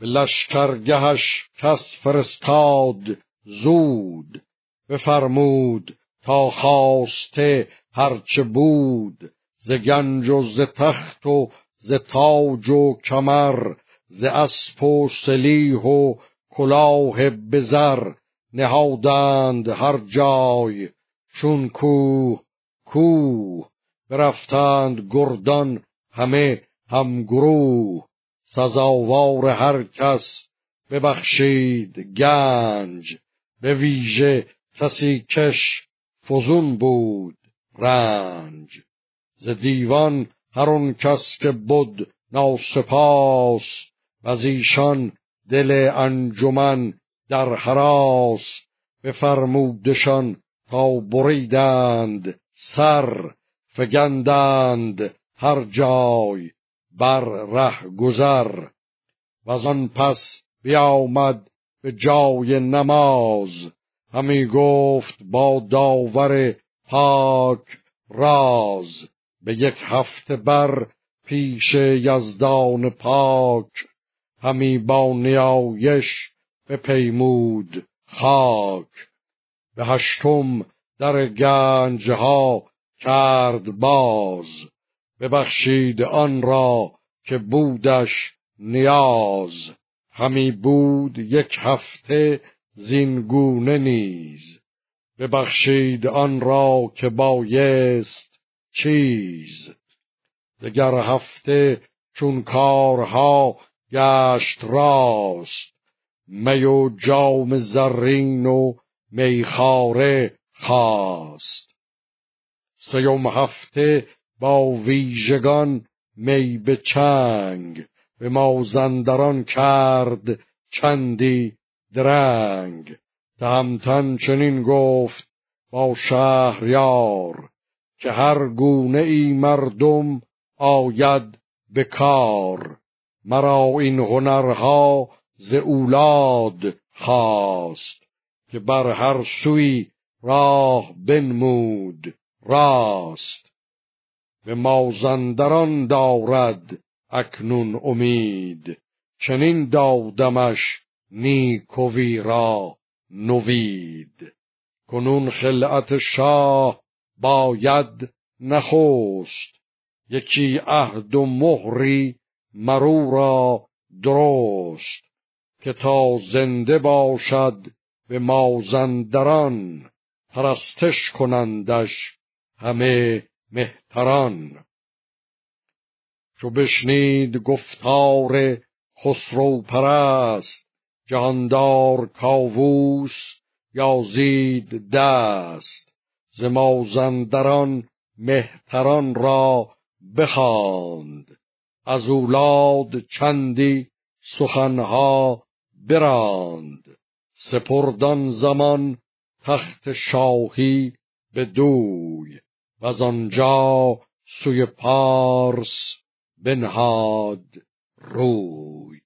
به لشکرگهش کس فرستاد زود. بفرمود تا خواسته هرچه بود ز گنج و ز تخت و ز تاج و کمر ز اسب و سلیح و کلاه بزر نهادند هر جای. چون کوه کوه برفتند گردان همه هم گروه سزاوار هر کس ببخشید گنج به ویژه کسی کش فزون بود رنج. ز دیوان هر کس که بود ناسپاس و ایشان دل انجمن در حراس. بفرمودشان تا بریدند سر فگندند هر جای. بر ره گذر و آن پس بیامد به جای نماز. همی گفت با داور پاک راز. به یک هفته بر پیش یزدان پاک. همی با نیایش پیمود خاک. به هشتم در گنجها کرد باز. ببخشید آن را که بودش نیاز همی بود یک هفته زینگونه نیز. ببخشید آن را که بایست چیز. دگر هفته چون کارها گشت راست می و جام زرین و میخاره خواست. سیوم هفته با ویژگان می به چنگ به مازندران کرد چندی درنگ. تهمتن چنین گفت با شهریار که هر گونه ای مردم آید به کار. مرا این هنرها ز اولاد خواست که بر هر سوی راه بنمود راست. به مازندران دارد اکنون امید. چنین دادمش نیکوی را نوید. کنون خلعت شاه باید نخست. یکی عهد و مهری مرو را درست. که تا زنده باشد به مازندران پرستش کنندش همه مهتران. چو بشنید گفتار خسرو پرست جهاندار کاووس یازید دست. ز مازندران مهتران را بخواند. از اولاد چندی سخنها براند. سپردان زمان تخت شاهی به دوی. و از آنجا سوی پارس بنهاد روی.